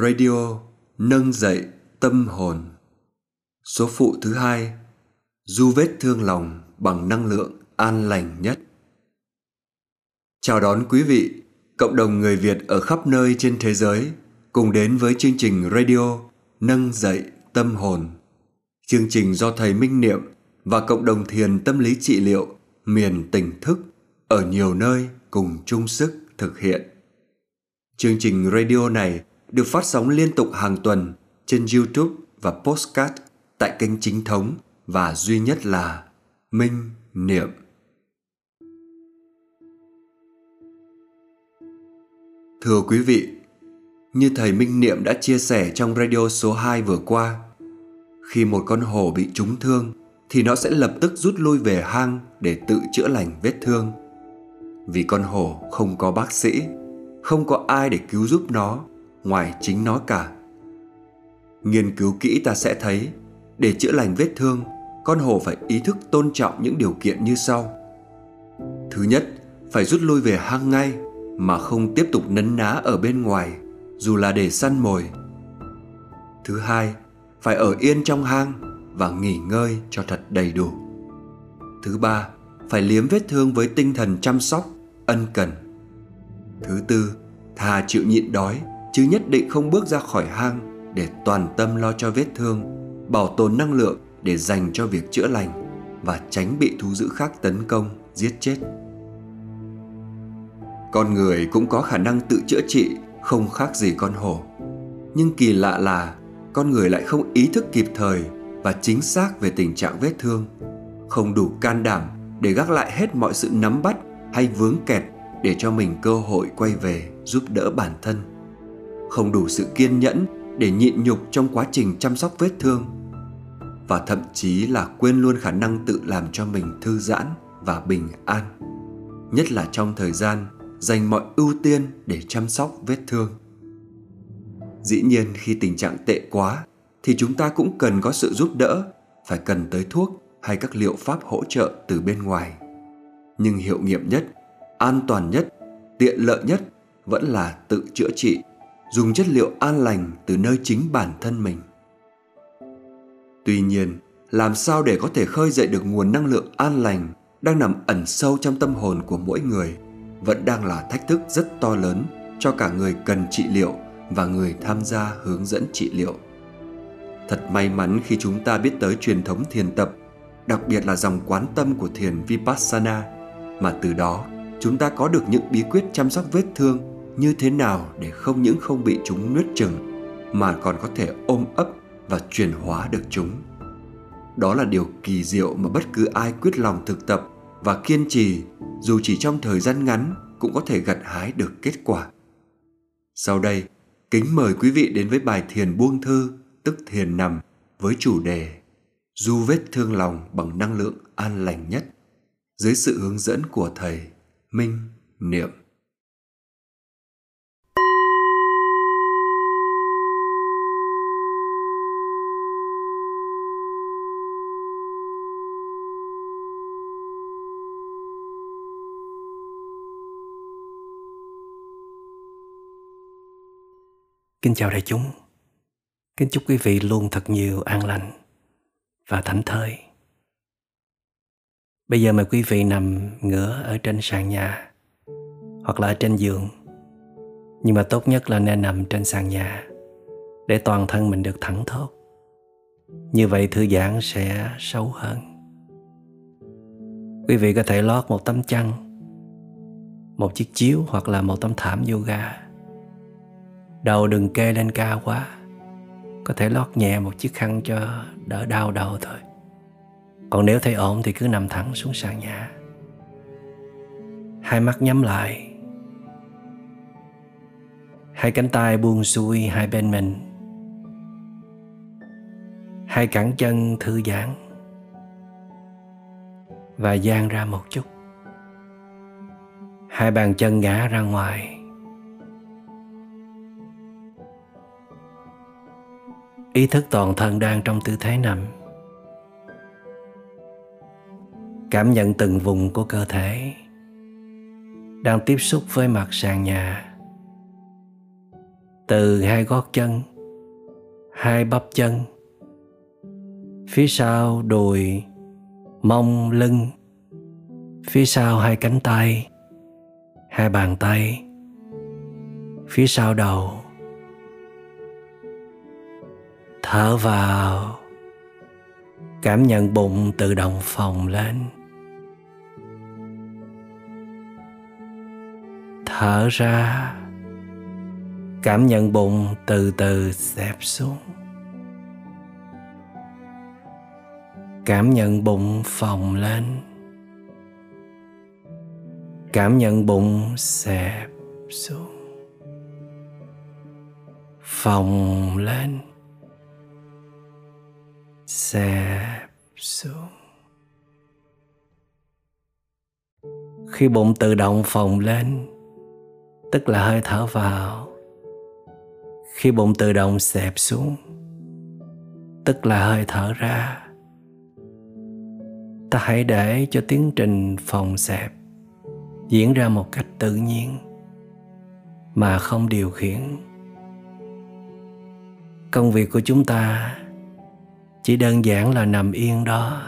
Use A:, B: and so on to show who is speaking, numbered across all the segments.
A: Radio nâng dậy tâm hồn Số phụ thứ hai Du vết thương lòng bằng năng lượng an lành nhất Chào đón quý vị, cộng đồng người Việt ở khắp nơi trên thế giới cùng đến với chương trình radio Nâng dậy tâm hồn. Chương trình do thầy Minh Niệm và cộng đồng thiền tâm lý trị liệu miền tỉnh thức ở nhiều nơi cùng chung sức thực hiện. Chương trình radio này được phát sóng liên tục hàng tuần trên YouTube và Postcard tại kênh chính thống và duy nhất là Minh Niệm. Thưa quý vị, như thầy Minh Niệm đã chia sẻ trong radio số 2 vừa qua, khi một con hổ bị trúng thương thì nó sẽ lập tức rút lui về hang để tự chữa lành vết thương. Vì con hổ không có bác sĩ, không có ai để cứu giúp nó ngoài chính nó cả. Nghiên cứu kỹ ta sẽ thấy, để chữa lành vết thương, con hổ phải ý thức tôn trọng những điều kiện như sau. Thứ nhất, phải rút lui về hang ngay mà không tiếp tục nấn ná ở bên ngoài dù là để săn mồi. Thứ hai, phải ở yên trong hang và nghỉ ngơi cho thật đầy đủ. Thứ ba, phải liếm vết thương với tinh thần chăm sóc, ân cần. Thứ tư, thà chịu nhịn đói chứ nhất định không bước ra khỏi hang để toàn tâm lo cho vết thương, bảo tồn năng lượng để dành cho việc chữa lành và tránh bị thú dữ khác tấn công, giết chết. Con người cũng có khả năng tự chữa trị không khác gì con hổ. Nhưng kỳ lạ là con người lại không ý thức kịp thời và chính xác về tình trạng vết thương, không đủ can đảm để gác lại hết mọi sự nắm bắt hay vướng kẹt để cho mình cơ hội quay về giúp đỡ bản thân. Không đủ sự kiên nhẫn để nhịn nhục trong quá trình chăm sóc vết thương, và thậm chí là quên luôn khả năng tự làm cho mình thư giãn và bình an, nhất là trong thời gian dành mọi ưu tiên để chăm sóc vết thương. Dĩ nhiên, khi tình trạng tệ quá thì chúng ta cũng cần có sự giúp đỡ, phải cần tới thuốc hay các liệu pháp hỗ trợ từ bên ngoài. Nhưng hiệu nghiệm nhất, an toàn nhất, tiện lợi nhất vẫn là tự chữa trị dùng chất liệu an lành từ nơi chính bản thân mình tuy nhiên làm sao để có thể khơi dậy được nguồn năng lượng an lành đang nằm ẩn sâu trong tâm hồn của mỗi người vẫn đang là thách thức rất to lớn cho cả người cần trị liệu và người tham gia hướng dẫn trị liệu. Thật may mắn khi chúng ta biết tới truyền thống thiền tập, đặc biệt là dòng quán tâm của thiền Vipassana, mà từ đó chúng ta có được những bí quyết chăm sóc vết thương như thế nào để không những không bị chúng nuốt chừng mà còn có thể ôm ấp và chuyển hóa được chúng. Đó là điều kỳ diệu mà bất cứ ai quyết lòng thực tập và kiên trì dù chỉ trong thời gian ngắn cũng có thể gặt hái được kết quả. Sau đây, kính mời quý vị đến với bài thiền buông thư, tức thiền nằm với chủ đề Du vết thương lòng bằng năng lượng an lành nhất dưới sự hướng dẫn của thầy Minh Niệm.
B: Kính chào đại chúng. Kính chúc quý vị luôn thật nhiều an lành và thảnh thơi. Bây giờ mời quý vị nằm ngửa ở trên sàn nhà hoặc là ở trên giường. Nhưng mà tốt nhất là nên nằm trên sàn nhà để toàn thân mình được thẳng thốt. Như vậy thư giãn sẽ sâu hơn. Quý vị có thể lót một tấm chăn, một chiếc chiếu hoặc là một tấm thảm yoga Đầu đừng kê lên cao quá. Có thể lót nhẹ một chiếc khăn cho đỡ đau đầu thôi. Còn nếu thấy ổn thì cứ nằm thẳng xuống sàn nhà. Hai mắt nhắm lại. Hai cánh tay buông xuôi hai bên mình. Hai cẳng chân thư giãn. Và dang ra một chút. Hai bàn chân ngã ra ngoài. Ý thức toàn thân đang trong tư thế nằm. Cảm nhận từng vùng của cơ thể đang tiếp xúc với mặt sàn nhà. Từ hai gót chân, hai bắp chân, phía sau đùi, mông, lưng, phía sau hai cánh tay, hai bàn tay, phía sau đầu thở vào. Cảm nhận bụng tự động phồng lên. Thở ra. Cảm nhận bụng từ từ xẹp xuống. Cảm nhận bụng phồng lên. Cảm nhận bụng xẹp xuống. Phồng lên xẹp xuống. Khi bụng tự động phồng lên, tức là hơi thở vào. Khi bụng tự động xẹp xuống, tức là hơi thở ra. Ta hãy để cho tiến trình phòng xẹp diễn ra một cách tự nhiên, mà không điều khiển. Công việc của chúng ta chỉ đơn giản là nằm yên đó.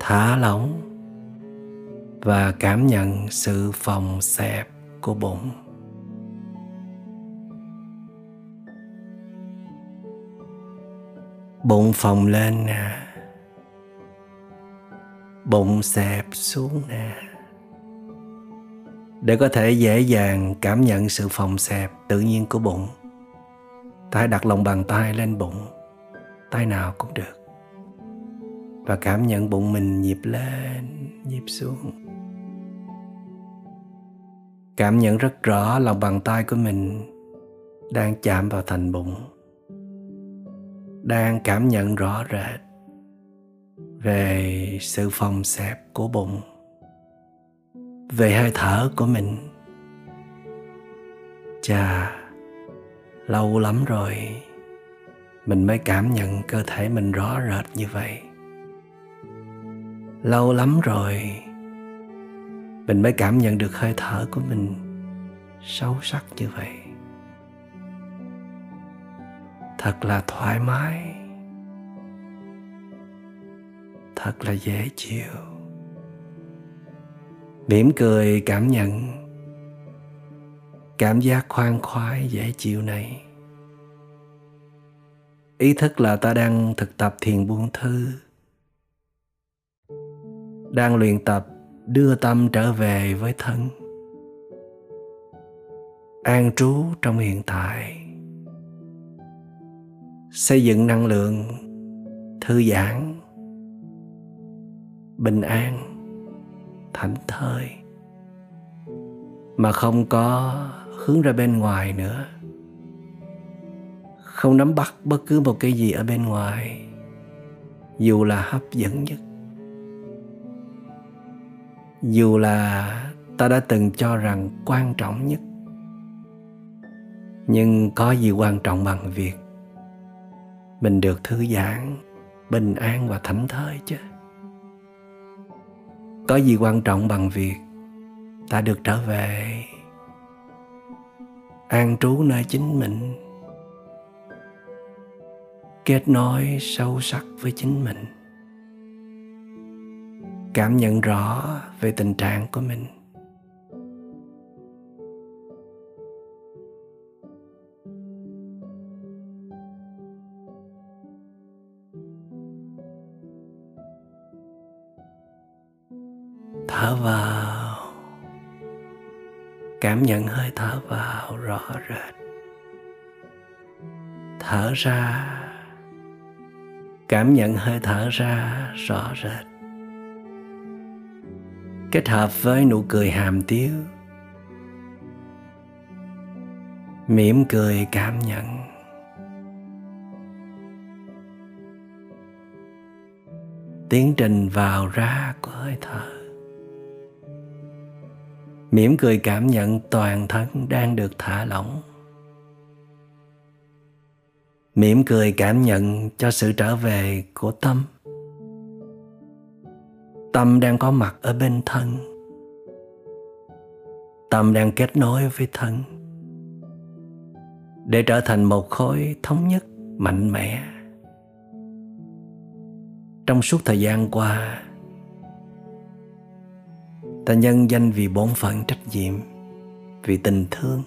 B: Thả lỏng và cảm nhận sự phòng xẹp của bụng. Bụng phồng lên nè. Bụng xẹp xuống nè. Để có thể dễ dàng cảm nhận sự phòng xẹp tự nhiên của bụng. Ta hãy đặt lòng bàn tay lên bụng tay nào cũng được. Và cảm nhận bụng mình nhịp lên, nhịp xuống. Cảm nhận rất rõ lòng bàn tay của mình đang chạm vào thành bụng. Đang cảm nhận rõ rệt về sự phòng xẹp của bụng, về hơi thở của mình. Chà, lâu lắm rồi mình mới cảm nhận cơ thể mình rõ rệt như vậy. Lâu lắm rồi, mình mới cảm nhận được hơi thở của mình sâu sắc như vậy. Thật là thoải mái. Thật là dễ chịu. Mỉm cười cảm nhận. Cảm giác khoan khoái, dễ chịu này ý thức là ta đang thực tập thiền buông thư. Đang luyện tập đưa tâm trở về với thân. An trú trong hiện tại. Xây dựng năng lượng, thư giãn. Bình an, thảnh thơi. Mà không có hướng ra bên ngoài nữa không nắm bắt bất cứ một cái gì ở bên ngoài, dù là hấp dẫn nhất. Dù là ta đã từng cho rằng quan trọng nhất, nhưng có gì quan trọng bằng việc mình được thư giãn, bình an và thảnh thơi chứ? Có gì quan trọng bằng việc ta được trở về, an trú nơi chính mình? Kết nối sâu sắc với chính mình. Cảm nhận rõ về tình trạng của mình. Thở vào. Cảm nhận hơi thở vào rõ rệt. Thở ra cảm nhận hơi thở ra rõ rệt. Kết hợp với nụ cười hàm tiếu, mỉm cười cảm nhận. Tiến trình vào ra của hơi thở. Mỉm cười cảm nhận toàn thân đang được thả lỏng mỉm cười cảm nhận cho sự trở về của tâm. Tâm đang có mặt ở bên thân. Tâm đang kết nối với thân. Để trở thành một khối thống nhất, mạnh mẽ. Trong suốt thời gian qua, ta nhân danh vì bổn phận trách nhiệm, vì tình thương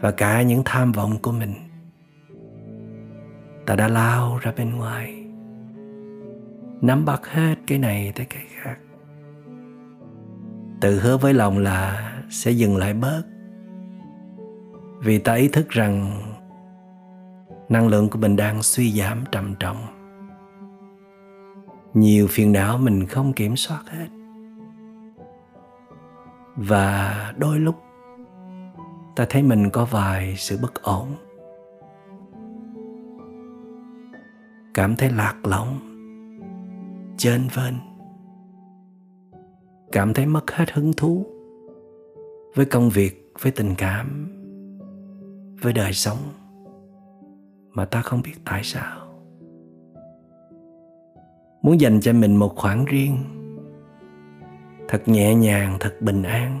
B: và cả những tham vọng của mình ta đã lao ra bên ngoài. Nắm bắt hết cái này tới cái khác. Tự hứa với lòng là sẽ dừng lại bớt. Vì ta ý thức rằng năng lượng của mình đang suy giảm trầm trọng. Nhiều phiền não mình không kiểm soát hết. Và đôi lúc, ta thấy mình có vài sự bất ổn. Cảm thấy lạc lõng, chênh vênh, cảm thấy mất hết hứng thú với công việc, với tình cảm, với đời sống mà ta không biết tại sao. Muốn dành cho mình một khoảng riêng, thật nhẹ nhàng, thật bình an,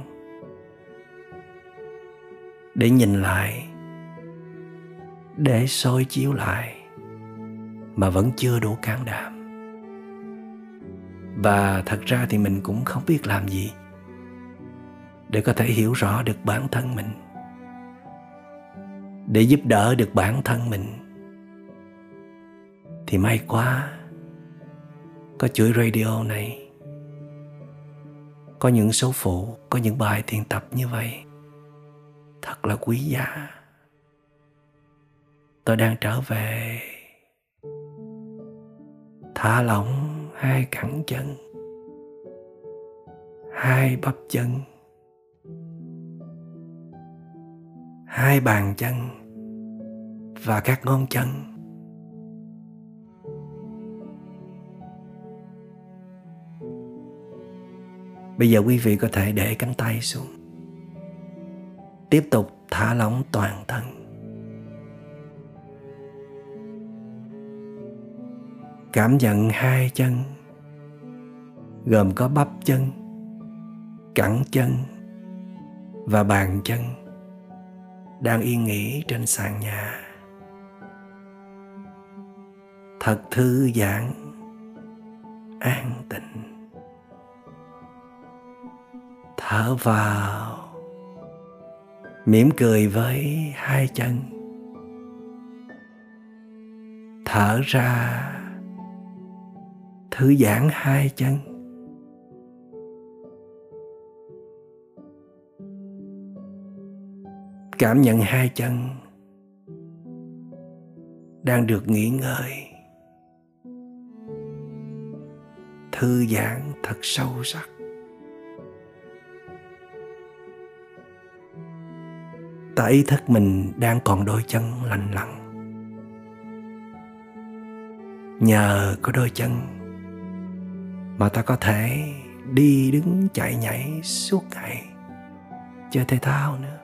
B: để nhìn lại, để soi chiếu lại mà vẫn chưa đủ can đảm. Và thật ra thì mình cũng không biết làm gì để có thể hiểu rõ được bản thân mình. Để giúp đỡ được bản thân mình, thì may quá có chuỗi radio này, có những số phụ, có những bài thiền tập như vậy. Thật là quý giá. Tôi đang trở về thả lỏng hai cẳng chân, hai bắp chân, hai bàn chân và các ngón chân. Bây giờ quý vị có thể để cánh tay xuống. Tiếp tục thả lỏng toàn thân. Cảm nhận hai chân, gồm có bắp chân, cẳng chân và bàn chân đang yên nghỉ trên sàn nhà. Thật thư giãn, an tịnh. Thở vào, mỉm cười với hai chân. Thở ra thư giãn hai chân. Cảm nhận hai chân đang được nghỉ ngơi. Thư giãn thật sâu sắc. Ta ý thức mình đang còn đôi chân lành lặn. Nhờ có đôi chân mà ta có thể đi đứng chạy nhảy suốt ngày, chơi thể thao nữa.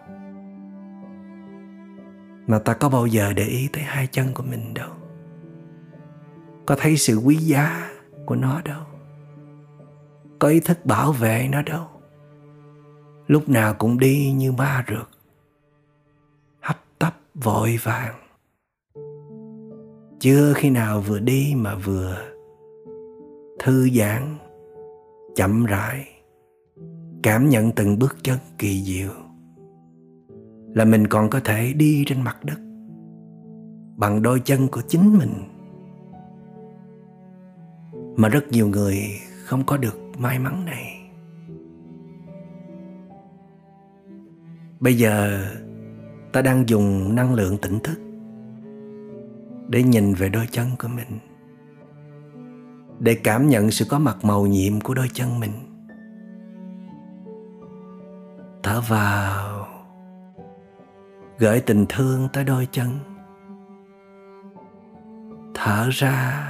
B: Mà ta có bao giờ để ý tới hai chân của mình đâu. Có thấy sự quý giá của nó đâu. Có ý thức bảo vệ nó đâu. Lúc nào cũng đi như ma rượt, hấp tấp vội vàng. Chưa khi nào vừa đi mà vừa thư giãn, chậm rãi, cảm nhận từng bước chân kỳ diệu. Là mình còn có thể đi trên mặt đất, bằng đôi chân của chính mình. Mà rất nhiều người không có được may mắn này. Bây giờ, ta đang dùng năng lượng tỉnh thức để nhìn về đôi chân của mình để cảm nhận sự có mặt màu nhiệm của đôi chân mình. Thở vào, gửi tình thương tới đôi chân. Thở ra,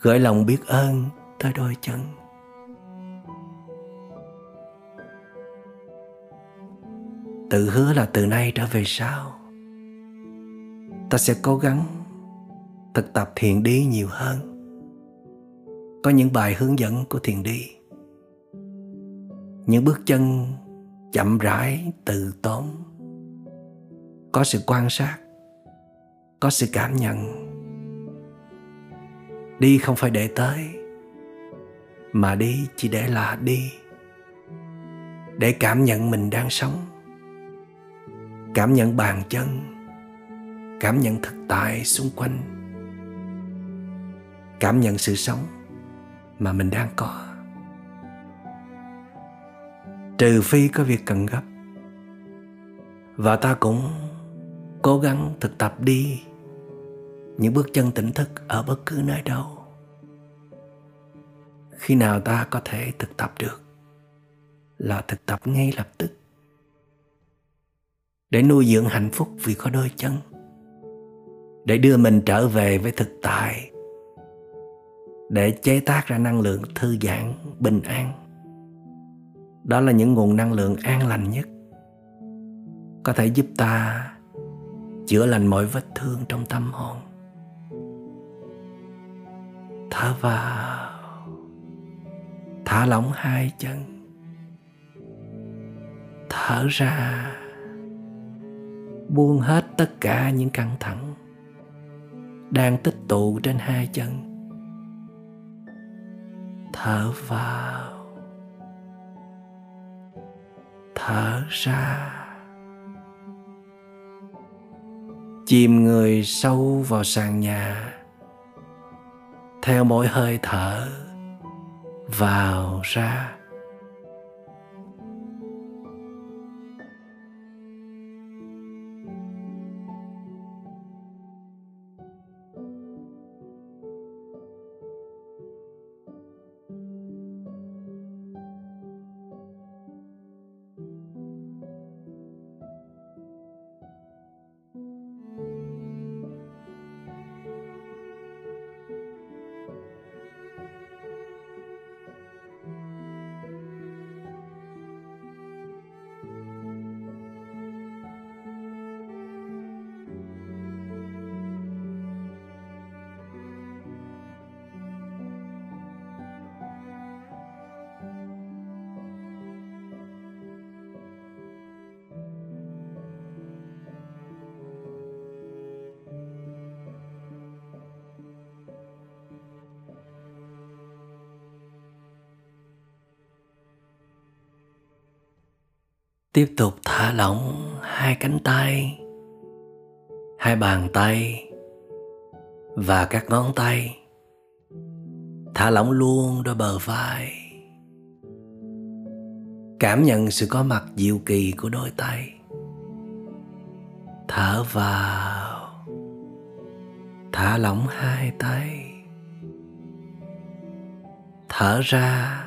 B: gửi lòng biết ơn tới đôi chân. Tự hứa là từ nay trở về sau, ta sẽ cố gắng thực tập thiền đi nhiều hơn có những bài hướng dẫn của thiền đi. Những bước chân chậm rãi từ tốn. Có sự quan sát, có sự cảm nhận. Đi không phải để tới, mà đi chỉ để là đi. Để cảm nhận mình đang sống. Cảm nhận bàn chân, cảm nhận thực tại xung quanh. Cảm nhận sự sống mà mình đang có. Trừ phi có việc cần gấp, và ta cũng cố gắng thực tập đi những bước chân tỉnh thức ở bất cứ nơi đâu. Khi nào ta có thể thực tập được là thực tập ngay lập tức, để nuôi dưỡng hạnh phúc vì có đôi chân, để đưa mình trở về với thực tại để chế tác ra năng lượng thư giãn, bình an. Đó là những nguồn năng lượng an lành nhất, có thể giúp ta chữa lành mọi vết thương trong tâm hồn. Thở vào, thả lỏng hai chân, thở ra, buông hết tất cả những căng thẳng đang tích tụ trên hai chân thở vào. Thở ra. Chìm người sâu vào sàn nhà. Theo mỗi hơi thở, vào ra. Tiếp tục thả lỏng hai cánh tay, hai bàn tay và các ngón tay. Thả lỏng luôn đôi bờ vai. Cảm nhận sự có mặt diệu kỳ của đôi tay. Thở vào. Thả lỏng hai tay. Thở ra.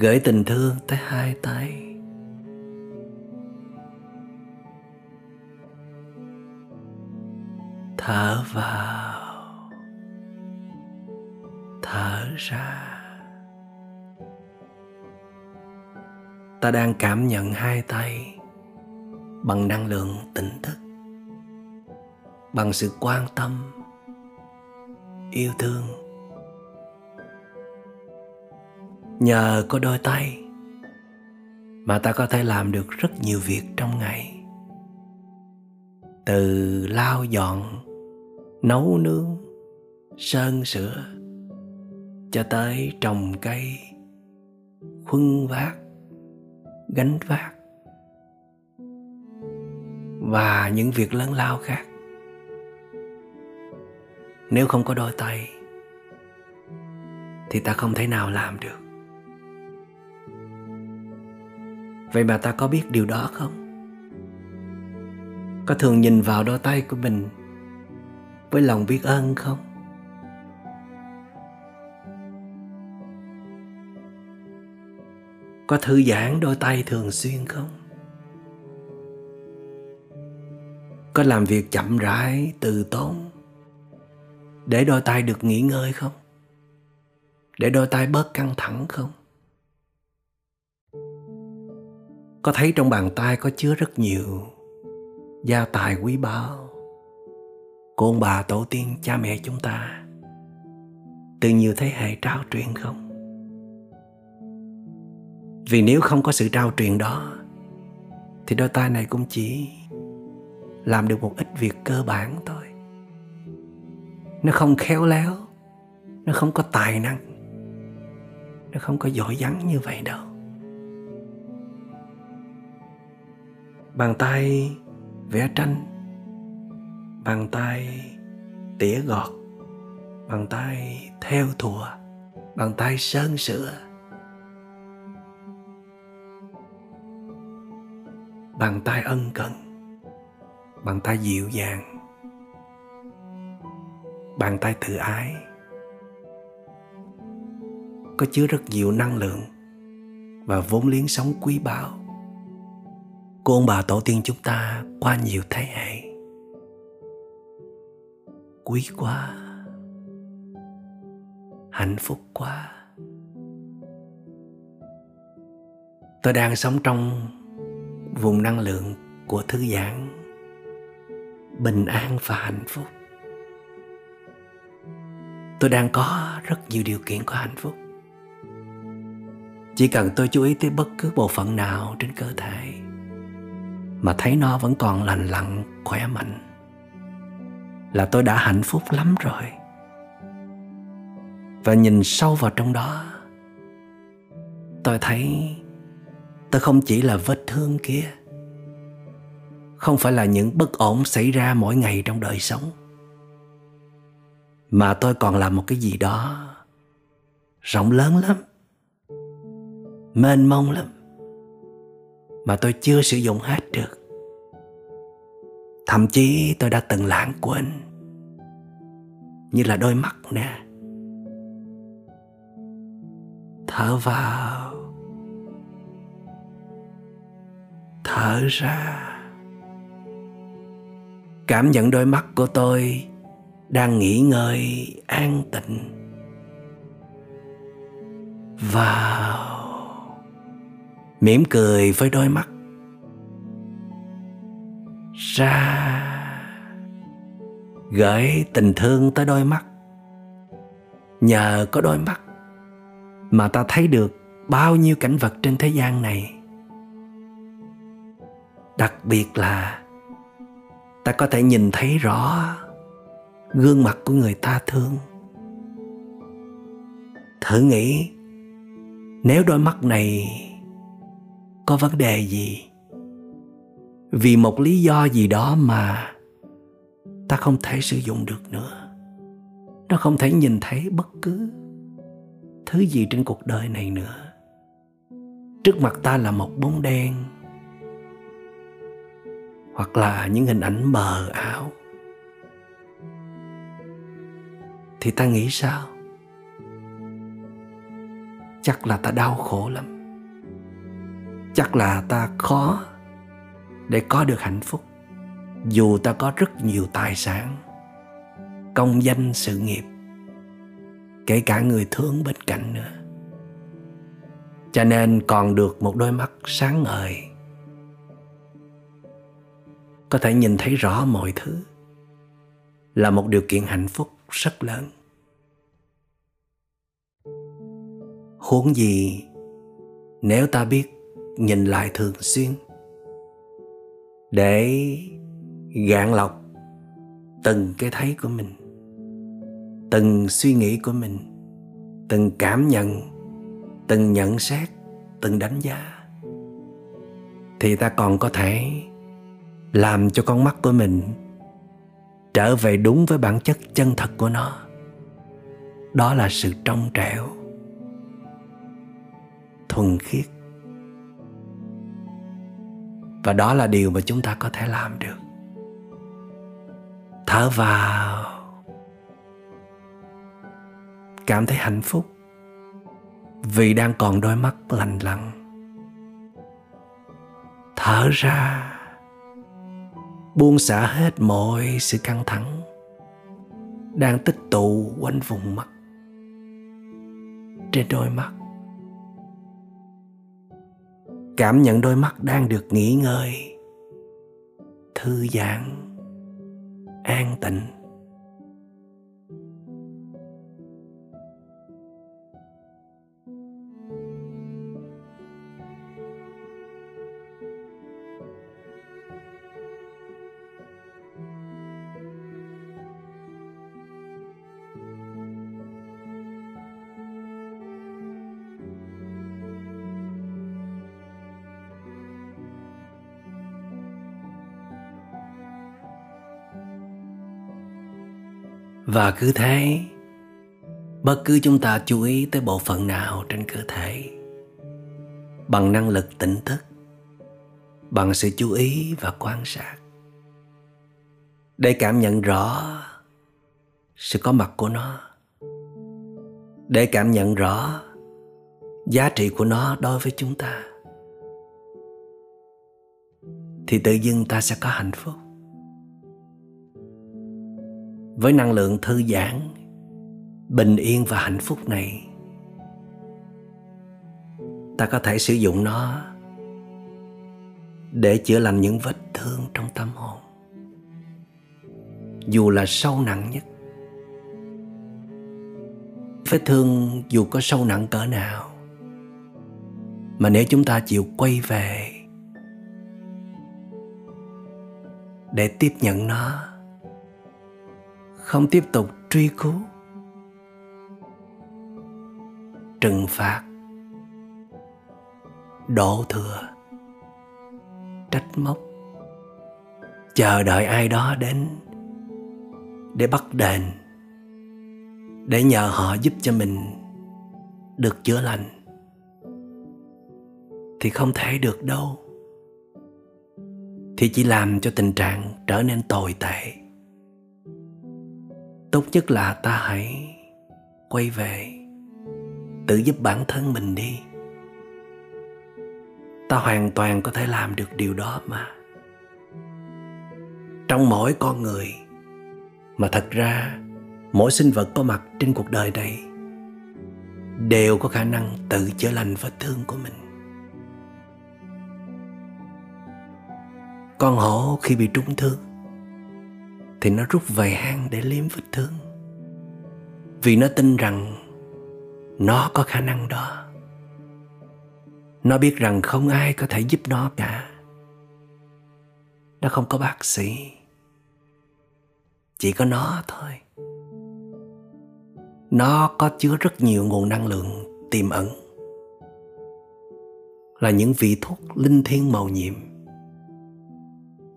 B: Gửi tình thương tới hai tay. Vào thở ra. Ta đang cảm nhận hai tay bằng năng lượng tỉnh thức, bằng sự quan tâm, yêu thương. Nhờ có đôi tay mà ta có thể làm được rất nhiều việc trong ngày, từ lau dọn nấu nướng, sơn sửa cho tới trồng cây, khuân vác, gánh vác và những việc lớn lao khác. Nếu không có đôi tay, thì ta không thể nào làm được. Vậy mà ta có biết điều đó không? Có thường nhìn vào đôi tay của mình với lòng biết ơn không? Có thư giãn đôi tay thường xuyên không? Có làm việc chậm rãi từ tốn để đôi tay được nghỉ ngơi không? Để đôi tay bớt căng thẳng không? Có thấy trong bàn tay có chứa rất nhiều gia tài quý báu? Của ông bà tổ tiên cha mẹ chúng ta từ nhiều thế hệ trao truyền không? Vì nếu không có sự trao truyền đó, thì đôi tay này cũng chỉ làm được một ít việc cơ bản thôi. Nó không khéo léo, nó không có tài năng, nó không có giỏi vắng như vậy đâu. Bàn tay vẽ tranh bàn tay tỉa gọt bàn tay theo thùa bàn tay sơn sửa bàn tay ân cần bàn tay dịu dàng bàn tay tự ái. Có chứa rất nhiều năng lượng và vốn liếng sống quý báu. Của ông bà tổ tiên chúng ta qua nhiều thế hệ quý quá, hạnh phúc quá. Tôi đang sống trong vùng năng lượng của thư giãn, bình an và hạnh phúc. Tôi đang có rất nhiều điều kiện của hạnh phúc. Chỉ cần tôi chú ý tới bất cứ bộ phận nào trên cơ thể mà thấy nó vẫn còn lành lặn, khỏe mạnh là tôi đã hạnh phúc lắm rồi. Và nhìn sâu vào trong đó, tôi thấy tôi không chỉ là vết thương kia, không phải là những bất ổn xảy ra mỗi ngày trong đời sống, mà tôi còn là một cái gì đó rộng lớn lắm, mênh mông lắm, mà tôi chưa sử dụng hết được thậm chí tôi đã từng lãng quên. Như là đôi mắt nè. Thở vào. Thở ra. Cảm nhận đôi mắt của tôi đang nghỉ ngơi, an tịnh. Vào. Mỉm cười với đôi mắt ra. Gửi tình thương tới đôi mắt. Nhờ có đôi mắt mà ta thấy được bao nhiêu cảnh vật trên thế gian này. Đặc biệt là ta có thể nhìn thấy rõ gương mặt của người ta thương. Thử nghĩ, nếu đôi mắt này có vấn đề gì? Vì một lý do gì đó mà ta không thể sử dụng được nữa. Nó không thể nhìn thấy bất cứ thứ gì trên cuộc đời này nữa. Trước mặt ta là một bóng đen, hoặc là những hình ảnh mờ ảo. Thì ta nghĩ sao? Chắc là ta đau khổ lắm. Chắc là ta khó để có được hạnh phúc. Dù ta có rất nhiều tài sản, công danh sự nghiệp, kể cả người thương bên cạnh nữa. Cho nên còn được một đôi mắt sáng ngời. Có thể nhìn thấy rõ mọi thứ là một điều kiện hạnh phúc rất lớn. Huống gì, nếu ta biết nhìn lại thường xuyên để gạn lọc từng cái thấy của mình, từng suy nghĩ của mình, từng cảm nhận, từng nhận xét, từng đánh giá. Thì ta còn có thể làm cho con mắt của mình trở về đúng với bản chất chân thật của nó. Đó là sự trong trẻo, thuần khiết và đó là điều mà chúng ta có thể làm được. Thở vào. Cảm thấy hạnh phúc. Vì đang còn đôi mắt lành lặn thở ra. Buông xả hết mọi sự căng thẳng đang tích tụ quanh vùng mắt. Trên đôi mắt cảm nhận đôi mắt đang được nghỉ ngơi. Thư giãn an tịnh. Và cứ thế, bất cứ chúng ta chú ý tới bộ phận nào trên cơ thể, bằng năng lực tỉnh thức, bằng sự chú ý và quan sát, để cảm nhận rõ sự có mặt của nó, để cảm nhận rõ giá trị của nó đối với chúng ta, thì tự dưng ta sẽ có hạnh phúc với năng lượng thư giãn, bình yên và hạnh phúc này. Ta có thể sử dụng nó để chữa lành những vết thương trong tâm hồn, dù là sâu nặng nhất. Vết thương dù có sâu nặng cỡ nào, mà nếu chúng ta chịu quay về để tiếp nhận nó không tiếp tục truy cứu. Trừng phạt. Đổ thừa. Trách móc. Chờ đợi ai đó đến để bắt đền, để nhờ họ giúp cho mình được chữa lành. Thì không thể được đâu. Thì chỉ làm cho tình trạng trở nên tồi tệ tốt nhất là ta hãy quay về, tự giúp bản thân mình đi. Ta hoàn toàn có thể làm được điều đó mà. Trong mỗi con người, mà thật ra, mỗi sinh vật có mặt trên cuộc đời này, đều có khả năng tự chữa lành vết thương của mình. Con hổ khi bị trúng thương thì nó rút về hang để liếm vết thương. Vì nó tin rằng nó có khả năng đó. Nó biết rằng không ai có thể giúp nó cả. Nó không có bác sĩ. Chỉ có nó thôi. Nó có chứa rất nhiều nguồn năng lượng tiềm ẩn. Là những vị thuốc linh thiêng màu nhiệm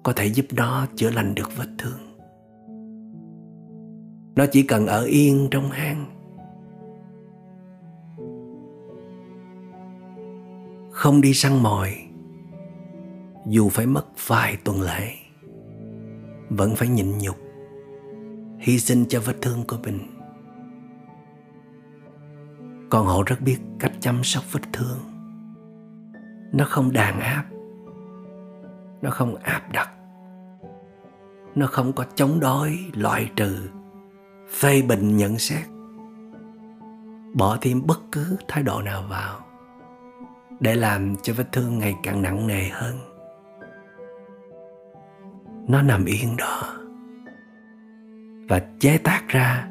B: có thể giúp nó chữa lành được vết thương nó chỉ cần ở yên trong hang. Không đi săn mồi, dù phải mất vài tuần lễ, vẫn phải nhịn nhục, hy sinh cho vết thương của mình. Con hổ rất biết cách chăm sóc vết thương. Nó không đàn áp, nó không áp đặt, nó không có chống đối, loại trừ phê bình nhận xét. Bỏ thêm bất cứ thái độ nào vào để làm cho vết thương ngày càng nặng nề hơn. Nó nằm yên đó và chế tác ra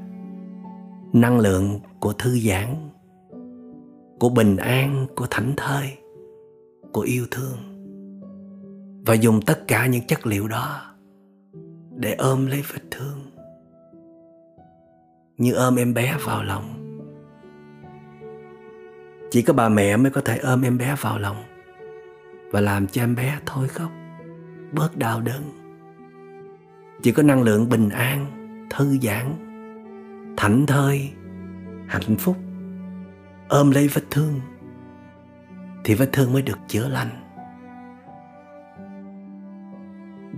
B: năng lượng của thư giãn, của bình an, của thảnh thơi, của yêu thương. Và dùng tất cả những chất liệu đó để ôm lấy vết thương như ôm em bé vào lòng. Chỉ có bà mẹ mới có thể ôm em bé vào lòng và làm cho em bé thôi khóc, bớt đau đớn. Chỉ có năng lượng bình an, thư giãn, thảnh thơi, hạnh phúc. Ôm lấy vết thương thì vết thương mới được chữa lành.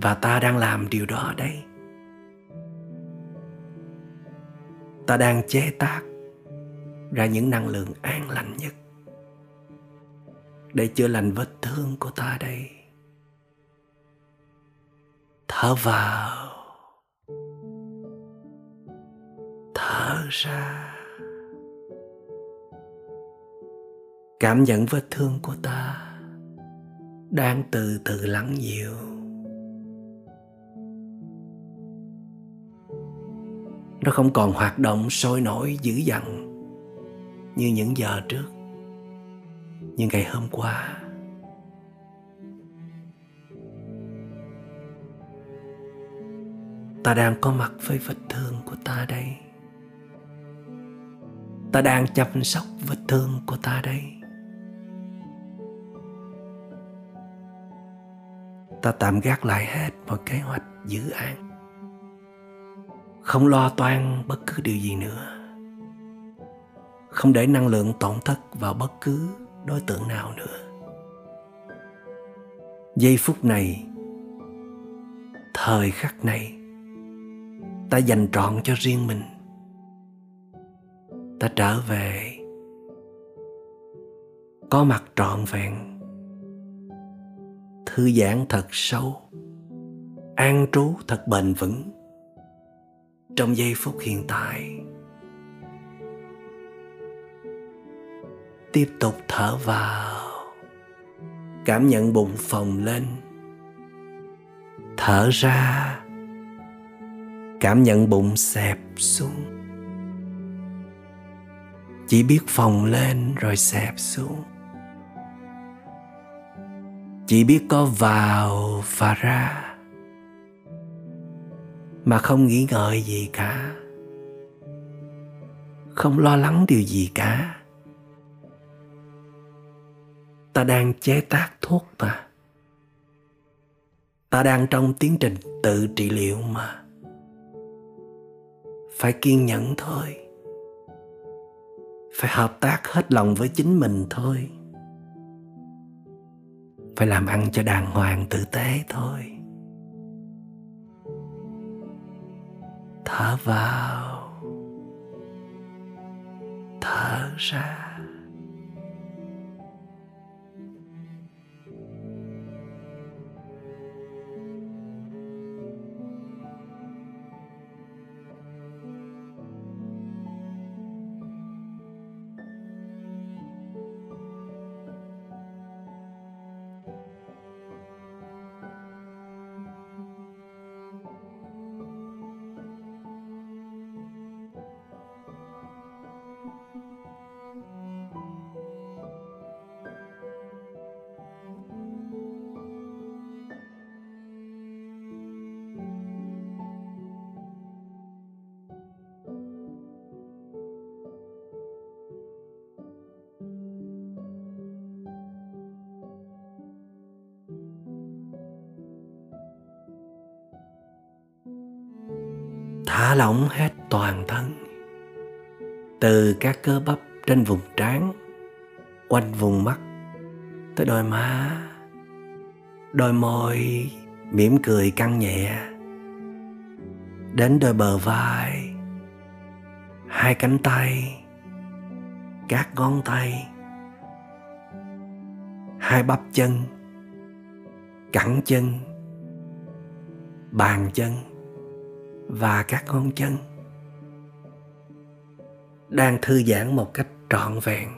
B: Và ta đang làm điều đó đây. Ta đang chế tác ra những năng lượng an lành nhất. Để chữa lành vết thương của ta đây. Thở vào. Thở ra. Cảm nhận vết thương của ta đang từ từ lắng dịu. Nó không còn hoạt động sôi nổi dữ dằn như những giờ trước, như ngày hôm qua. Ta đang có mặt với vết thương của ta đây. Ta đang chăm sóc vết thương của ta đây. Ta tạm gác lại hết mọi kế hoạch dự án không lo toan bất cứ điều gì nữa. Không để năng lượng tổn thất vào bất cứ đối tượng nào nữa. Giây phút này, thời khắc này, ta dành trọn cho riêng mình. Ta trở về, có mặt trọn vẹn, thư giãn thật sâu, an trú thật bền vững trong giây phút hiện tại, tiếp tục thở vào, cảm nhận bụng phồng lên, thở ra, cảm nhận bụng xẹp xuống. Chỉ biết phồng lên rồi xẹp xuống. Chỉ biết có vào và ra mà không nghĩ ngợi gì cả. Không lo lắng điều gì cả. Ta đang chế tác thuốc mà. Ta đang trong tiến trình tự trị liệu mà. Phải kiên nhẫn thôi. Phải hợp tác hết lòng với chính mình thôi. Phải làm ăn cho đàng hoàng tử tế thôi. Thở vào thở ra thả lỏng hết toàn thân. Từ các cơ bắp trên vùng trán, quanh vùng mắt, tới đôi má, đôi môi mỉm cười căng nhẹ. Đến đôi bờ vai, hai cánh tay, các ngón tay, hai bắp chân, cẳng chân, bàn chân và các ngón chân đang thư giãn một cách trọn vẹn.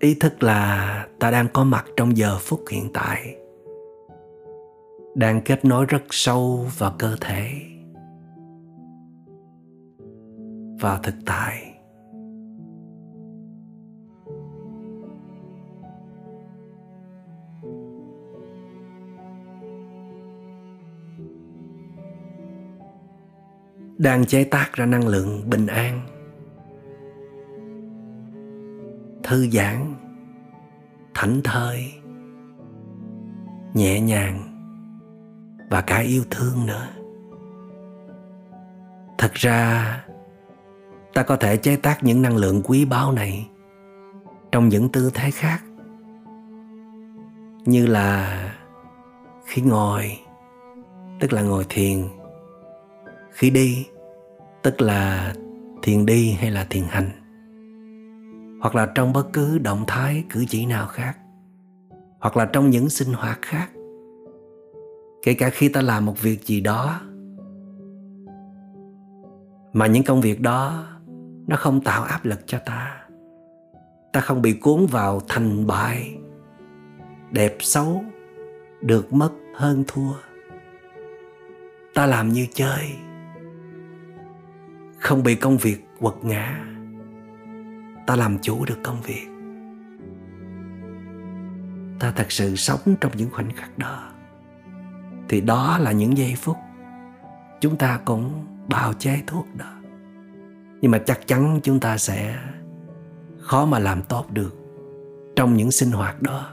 B: Ý thức là ta đang có mặt trong giờ phút hiện tại, đang kết nối rất sâu vào cơ thể và thực tại. Đang chế tác ra năng lượng bình an. Thư giãn, thảnh thơi, nhẹ nhàng và cả yêu thương nữa. Thật ra, ta có thể chế tác những năng lượng quý báu này trong những tư thế khác, như là khi ngồi, tức là ngồi thiền khi đi, tức là thiền đi hay là thiền hành. Hoặc là trong bất cứ động thái, cử chỉ nào khác. Hoặc là trong những sinh hoạt khác. Kể cả khi ta làm một việc gì đó. Mà những công việc đó, nó không tạo áp lực cho ta. Ta không bị cuốn vào thành bại. Đẹp xấu, được mất hơn thua. Ta làm như chơi không bị công việc quật ngã. Ta làm chủ được công việc. Ta thật sự sống trong những khoảnh khắc đó. Thì đó là những giây phút chúng ta cũng bào chế thuốc đó. Nhưng mà chắc chắn chúng ta sẽ khó mà làm tốt được trong những sinh hoạt đó.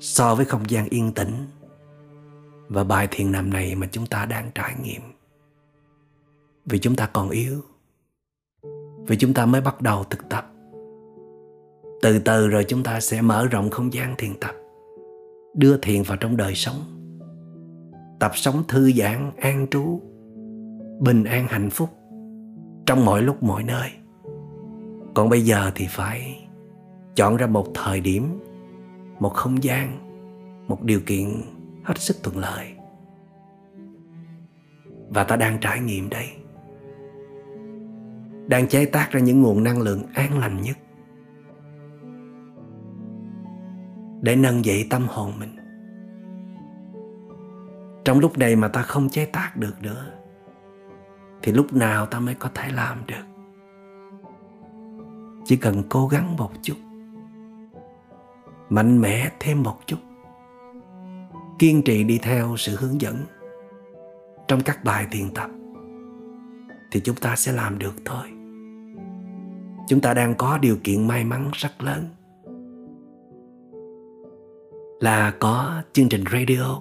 B: So với không gian yên tĩnh và bài thiền nằm này mà chúng ta đang trải nghiệm vì chúng ta còn yếu, vì chúng ta mới bắt đầu thực tập. Từ từ rồi chúng ta sẽ mở rộng không gian thiền tập, đưa thiền vào trong đời sống. Tập sống thư giãn, an trú, bình an, hạnh phúc trong mọi lúc, mọi nơi. Còn bây giờ thì phải chọn ra một thời điểm, một không gian, một điều kiện hết sức thuận lợi. Và ta đang trải nghiệm đây đang chế tác ra những nguồn năng lượng an lành nhất. Để nâng dậy tâm hồn mình. Trong lúc này mà ta không chế tác được nữa, thì lúc nào ta mới có thể làm được? Chỉ cần cố gắng một chút, mạnh mẽ thêm một chút, kiên trì đi theo sự hướng dẫn trong các bài thiền tập, thì chúng ta sẽ làm được thôi chúng ta đang có điều kiện may mắn rất lớn. Là có chương trình radio,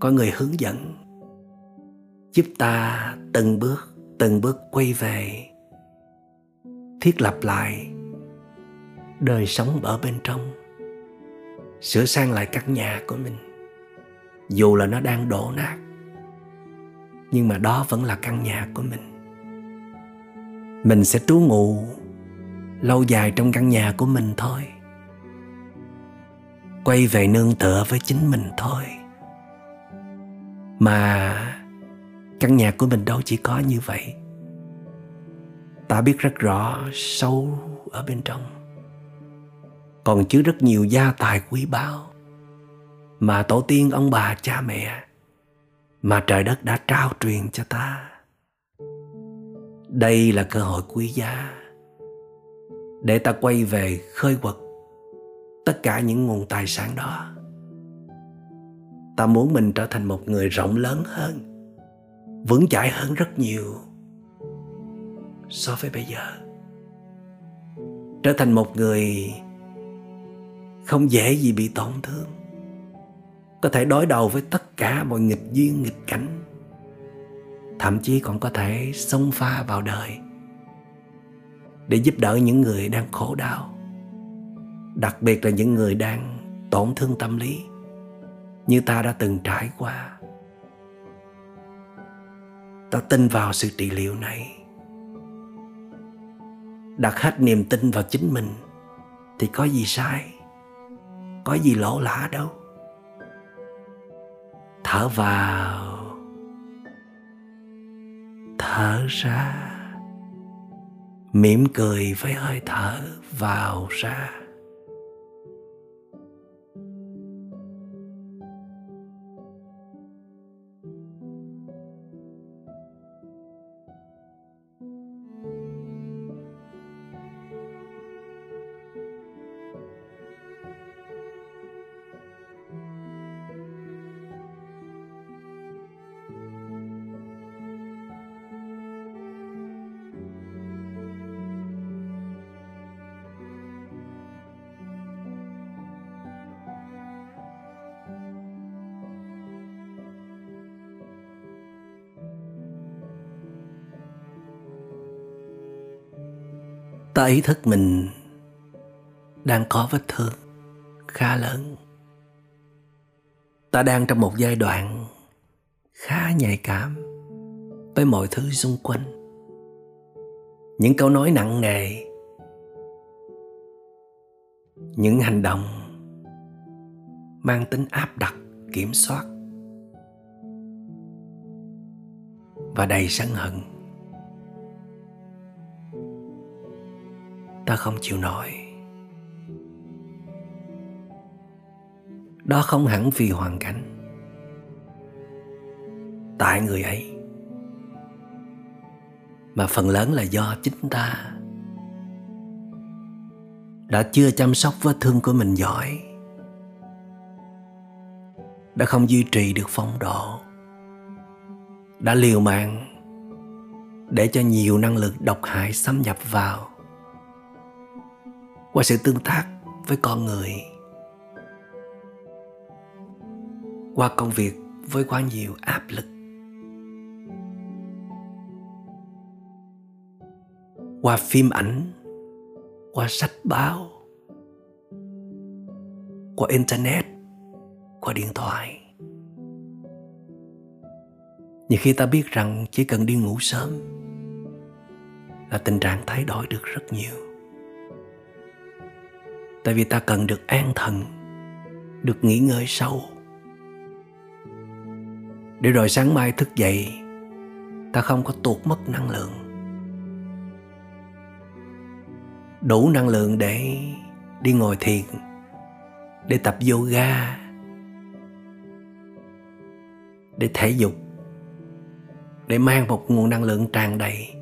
B: có người hướng dẫn, giúp ta từng bước từng bước quay về, thiết lập lại đời sống ở bên trong, sửa sang lại căn nhà của mình. Dù là nó đang đổ nát, nhưng mà đó vẫn là căn nhà của mình mình sẽ trú ngụ lâu dài trong căn nhà của mình thôi. Quay về nương tựa với chính mình thôi. Mà căn nhà của mình đâu chỉ có như vậy. Ta biết rất rõ sâu ở bên trong. Còn chứa rất nhiều gia tài quý báu. Mà tổ tiên ông bà, cha mẹ, mà trời đất đã trao truyền cho ta đây là cơ hội quý giá để ta quay về khơi quật tất cả những nguồn tài sản đó. Ta muốn mình trở thành một người rộng lớn hơn, vững chãi hơn rất nhiều so với bây giờ. Trở thành một người không dễ gì bị tổn thương, có thể đối đầu với tất cả mọi nghịch duyên, nghịch cảnh thậm chí còn có thể xông pha vào đời để giúp đỡ những người đang khổ đau, đặc biệt là những người đang tổn thương tâm lý như ta đã từng trải qua. Ta tin vào sự trị liệu này, đặt hết niềm tin vào chính mình thì có gì sai, có gì lỗ lã đâu. Thở vào thở ra. Mỉm cười với hơi thở vào ra. Ta ý thức mình đang có vết thương khá lớn. Ta đang trong một giai đoạn khá nhạy cảm với mọi thứ xung quanh. Những câu nói nặng nề, những hành động mang tính áp đặt, kiểm soát và đầy sân hận. Ta không chịu nổi. Đó không hẳn vì hoàn cảnh. Tại người ấy, mà phần lớn là do chính ta. Đã chưa chăm sóc vết thương của mình giỏi, đã không duy trì được phong độ, đã liều mạng để cho nhiều năng lực độc hại xâm nhập vào qua sự tương tác với con người. Qua công việc với quá nhiều áp lực. Qua phim ảnh, qua sách báo, qua internet, qua điện thoại. Nhiều khi ta biết rằng chỉ cần đi ngủ sớm là tình trạng thay đổi được rất nhiều tại vì ta cần được an thần, được nghỉ ngơi sâu. Để rồi sáng mai thức dậy, ta không có tuột mất năng lượng. Đủ năng lượng để đi ngồi thiền, để tập yoga, để thể dục, để mang một nguồn năng lượng tràn đầy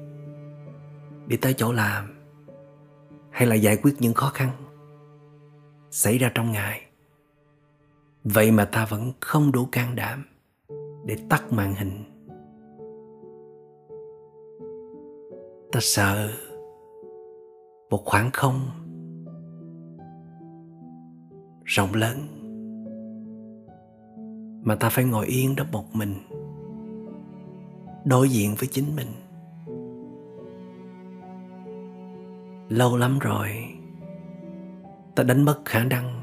B: đi tới chỗ làm, hay là giải quyết những khó khăn xảy ra trong ngày. Vậy mà ta vẫn không đủ can đảm để tắt màn hình. Ta sợ một khoảng không rộng lớn mà ta phải ngồi yên đó một mình, đối diện với chính mình. Lâu lắm rồi ta đánh mất khả năng.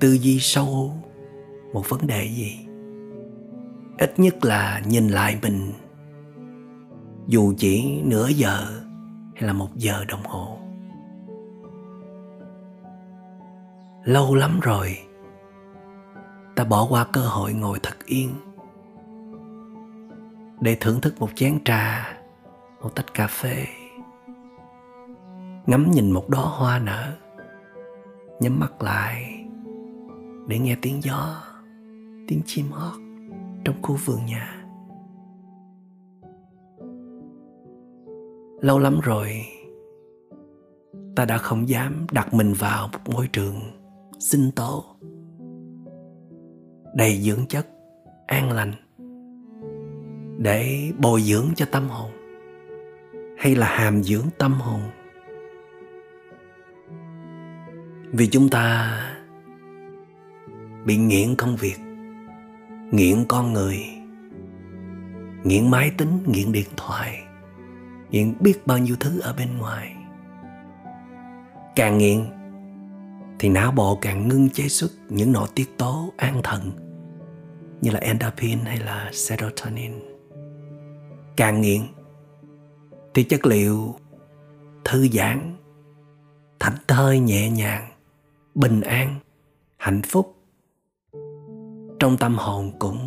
B: Tư duy sâu, một vấn đề gì? Ít nhất là nhìn lại mình. Dù chỉ nửa giờ hay là một giờ đồng hồ. Lâu lắm rồi, ta bỏ qua cơ hội ngồi thật yên. Để thưởng thức một chén trà, một tách cà phê. Ngắm nhìn một đóa hoa nở nhắm mắt lại để nghe tiếng gió, tiếng chim hót trong khu vườn nhà. Lâu lắm rồi, ta đã không dám đặt mình vào một môi trường sinh tố, đầy dưỡng chất, an lành, để bồi dưỡng cho tâm hồn, hay là hàm dưỡng tâm hồn. Vì chúng ta bị nghiện công việc, nghiện con người, nghiện máy tính, nghiện điện thoại, nghiện biết bao nhiêu thứ ở bên ngoài. Càng nghiện thì não bộ càng ngưng chế xuất những nội tiết tố an thần như là endorphin hay là serotonin. Càng nghiện thì chất liệu thư giãn, thảnh thơi nhẹ nhàng bình an, hạnh phúc. Trong tâm hồn cũng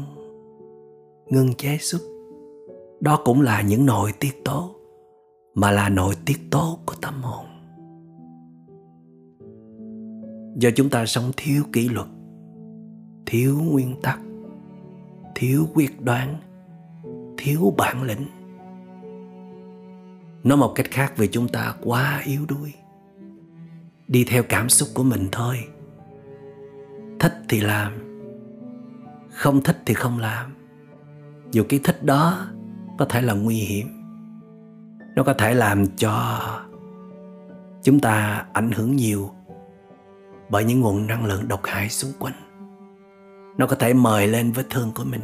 B: ngưng chế xuất đó cũng là những nội tiết tố, mà là nội tiết tố của tâm hồn. Do chúng ta sống thiếu kỷ luật, thiếu nguyên tắc, thiếu quyết đoán, thiếu bản lĩnh. Nói một cách khác vì chúng ta quá yếu đuối đi theo cảm xúc của mình thôi. Thích thì làm, không thích thì không làm. Dù cái thích đó có thể là nguy hiểm, nó có thể làm cho chúng ta ảnh hưởng nhiều bởi những nguồn năng lượng độc hại xung quanh. Nó có thể mời lên vết thương của mình.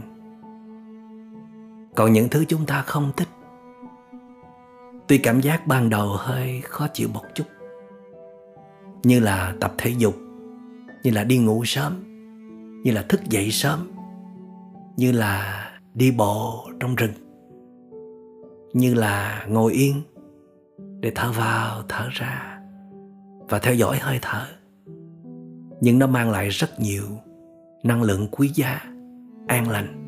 B: Còn những thứ chúng ta không thích, tuy cảm giác ban đầu hơi khó chịu một chút như là tập thể dục, như là đi ngủ sớm, như là thức dậy sớm, như là đi bộ trong rừng, như là ngồi yên để thở vào, thở ra và theo dõi hơi thở. Nhưng nó mang lại rất nhiều năng lượng quý giá, an lành.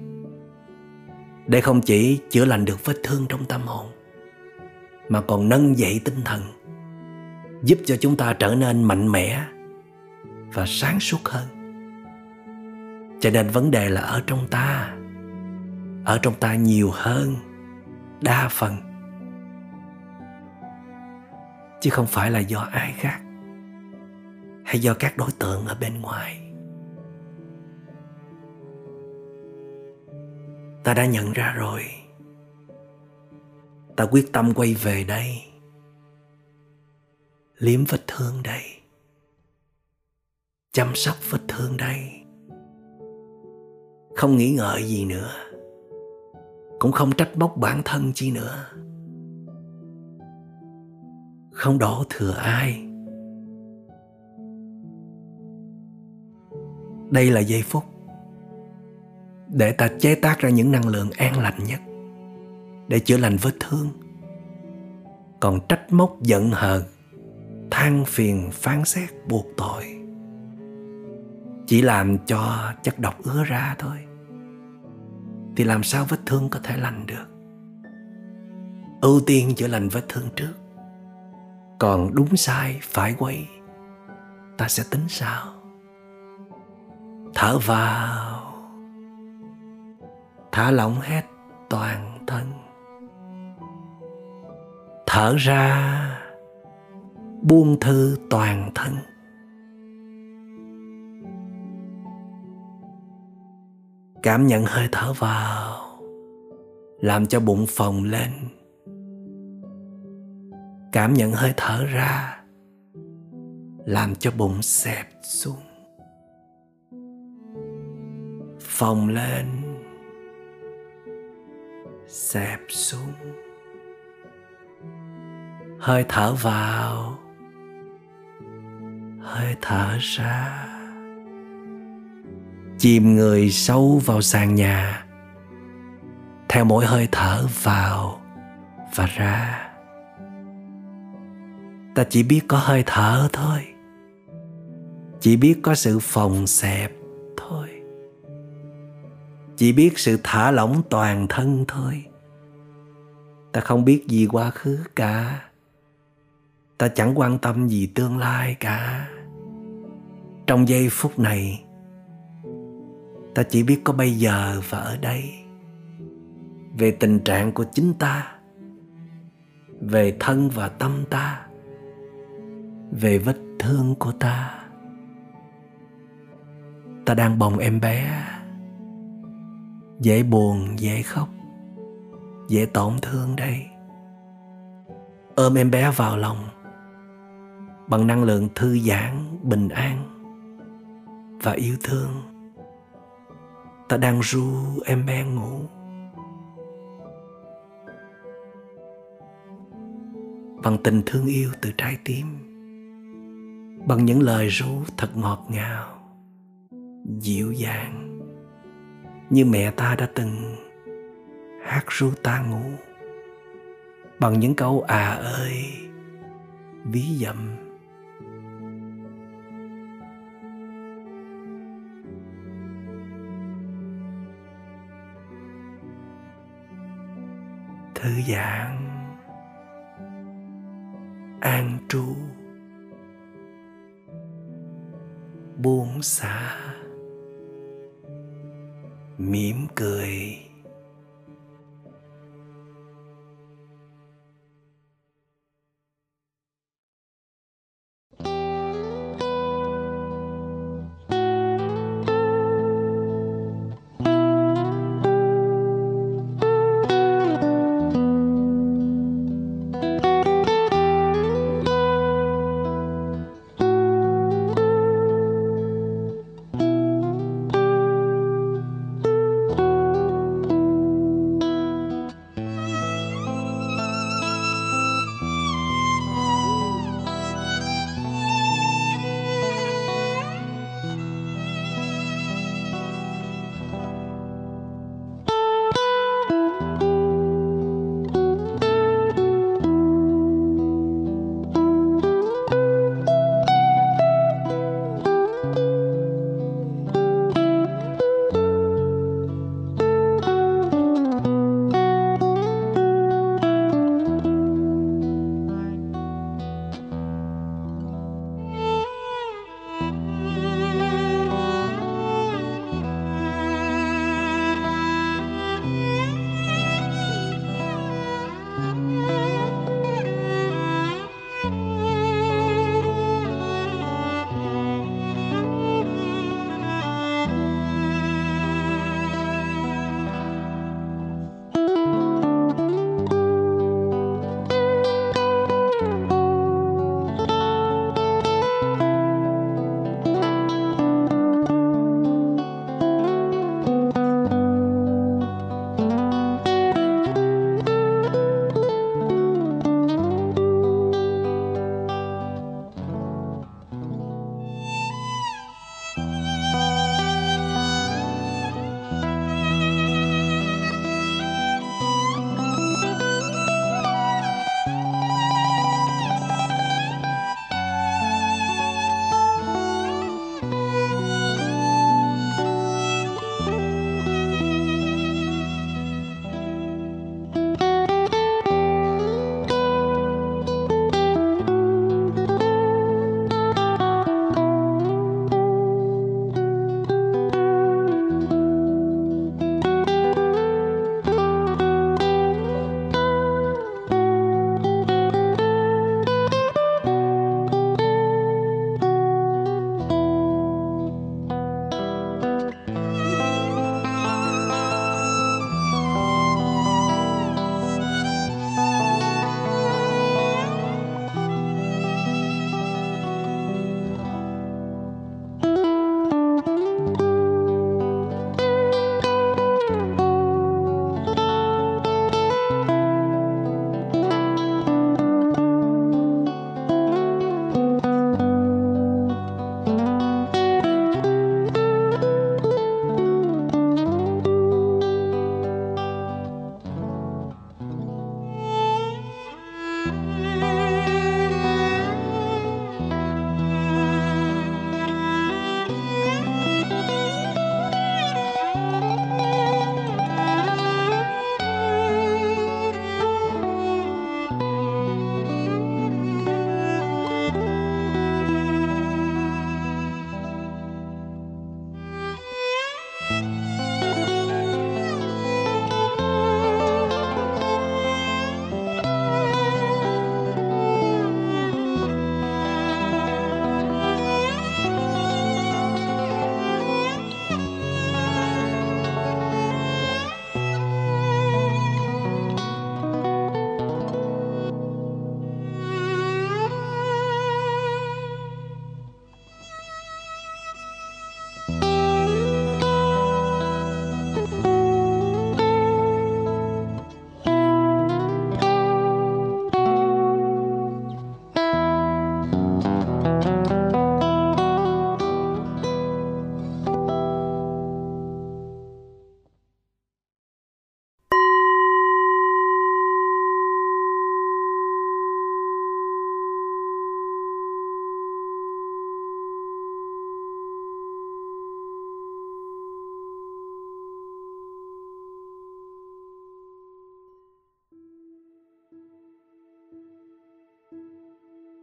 B: Để không chỉ chữa lành được vết thương trong tâm hồn, mà còn nâng dậy tinh thần giúp cho chúng ta trở nên mạnh mẽ và sáng suốt hơn. Cho nên vấn đề là ở trong ta, ở trong ta nhiều hơn, đa phần. Chứ không phải là do ai khác hay do các đối tượng ở bên ngoài. Ta đã nhận ra rồi. Ta quyết tâm quay về đây liếm vết thương đây. Chăm sóc vết thương đây. Không nghĩ ngợi gì nữa. Cũng không trách móc bản thân chi nữa. Không đổ thừa ai. Đây là giây phút để ta chế tác ra những năng lượng an lành nhất để chữa lành vết thương. Còn trách móc giận hờn than phiền phán xét buộc tội. Chỉ làm cho chất độc ứa ra thôi. Thì làm sao vết thương có thể lành được? Ưu tiên chữa lành vết thương trước. Còn đúng sai phải quay ta sẽ tính sao thở vào. Thả lỏng hết toàn thân. Thở ra buông thư toàn thân. Cảm nhận hơi thở vào, làm cho bụng phồng lên. Cảm nhận hơi thở ra, làm cho bụng xẹp xuống. Phồng lên, xẹp xuống. Hơi thở vào hơi thở ra. Chìm người sâu vào sàn nhà, theo mỗi hơi thở vào và ra. Ta chỉ biết có hơi thở thôi, chỉ biết có sự phòng xẹp thôi. Chỉ biết sự thả lỏng toàn thân thôi. Ta không biết gì quá khứ cả, ta chẳng quan tâm gì tương lai cả trong giây phút này, ta chỉ biết có bây giờ và ở đây. Về tình trạng của chính ta, về thân và tâm ta, về vết thương của ta. Ta đang bồng em bé. Dễ buồn, dễ khóc, dễ tổn thương đây. Ôm em bé vào lòng bằng năng lượng thư giãn, bình an và yêu thương. Ta đang ru em bé ngủ. Bằng tình thương yêu từ trái tim, bằng những lời ru thật ngọt ngào, dịu dàng, như mẹ ta đã từng hát ru ta ngủ. Bằng những câu à ơi, ví dặm thư giãn an trú buông xả mỉm cười.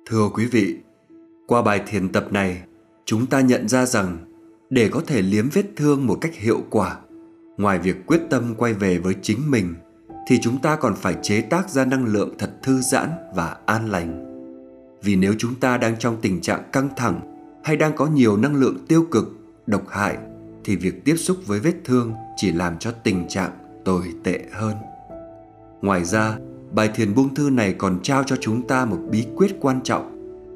A: Thưa quý vị, qua bài thiền tập này, chúng ta nhận ra rằng để có thể liếm vết thương một cách hiệu quả, ngoài việc quyết tâm quay về với chính mình thì chúng ta còn phải chế tác ra năng lượng thật thư giãn và an lành. Vì nếu chúng ta đang trong tình trạng căng thẳng hay đang có nhiều năng lượng tiêu cực, độc hại thì việc tiếp xúc với vết thương chỉ làm cho tình trạng tồi tệ hơn. Ngoài ra, bài thiền buông thư này còn trao cho chúng ta một bí quyết quan trọng,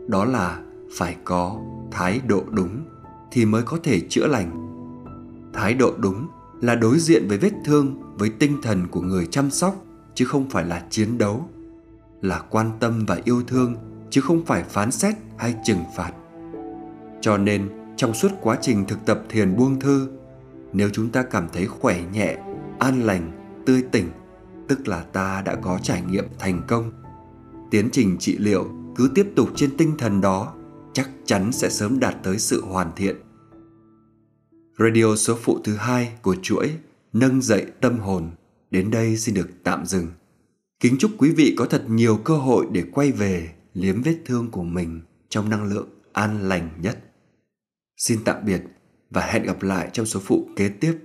A: đó là phải có thái độ đúng thì mới có thể chữa lành. Thái độ đúng là đối diện với vết thương với tinh thần của người chăm sóc chứ không phải là chiến đấu, là quan tâm và yêu thương chứ không phải phán xét hay trừng phạt. Cho nên, trong suốt quá trình thực tập thiền buông thư, nếu chúng ta cảm thấy khỏe nhẹ, an lành, tươi tỉnh tức là ta đã có trải nghiệm thành công. Tiến trình trị liệu cứ tiếp tục trên tinh thần đó, chắc chắn sẽ sớm đạt tới sự hoàn thiện. Radio số phụ thứ hai của chuỗi nâng dậy tâm hồn. Đến đây xin được tạm dừng. Kính chúc quý vị có thật nhiều cơ hội để quay về liếm vết thương của mình trong năng lượng an lành nhất. Xin tạm biệt và hẹn gặp lại trong số phụ kế tiếp.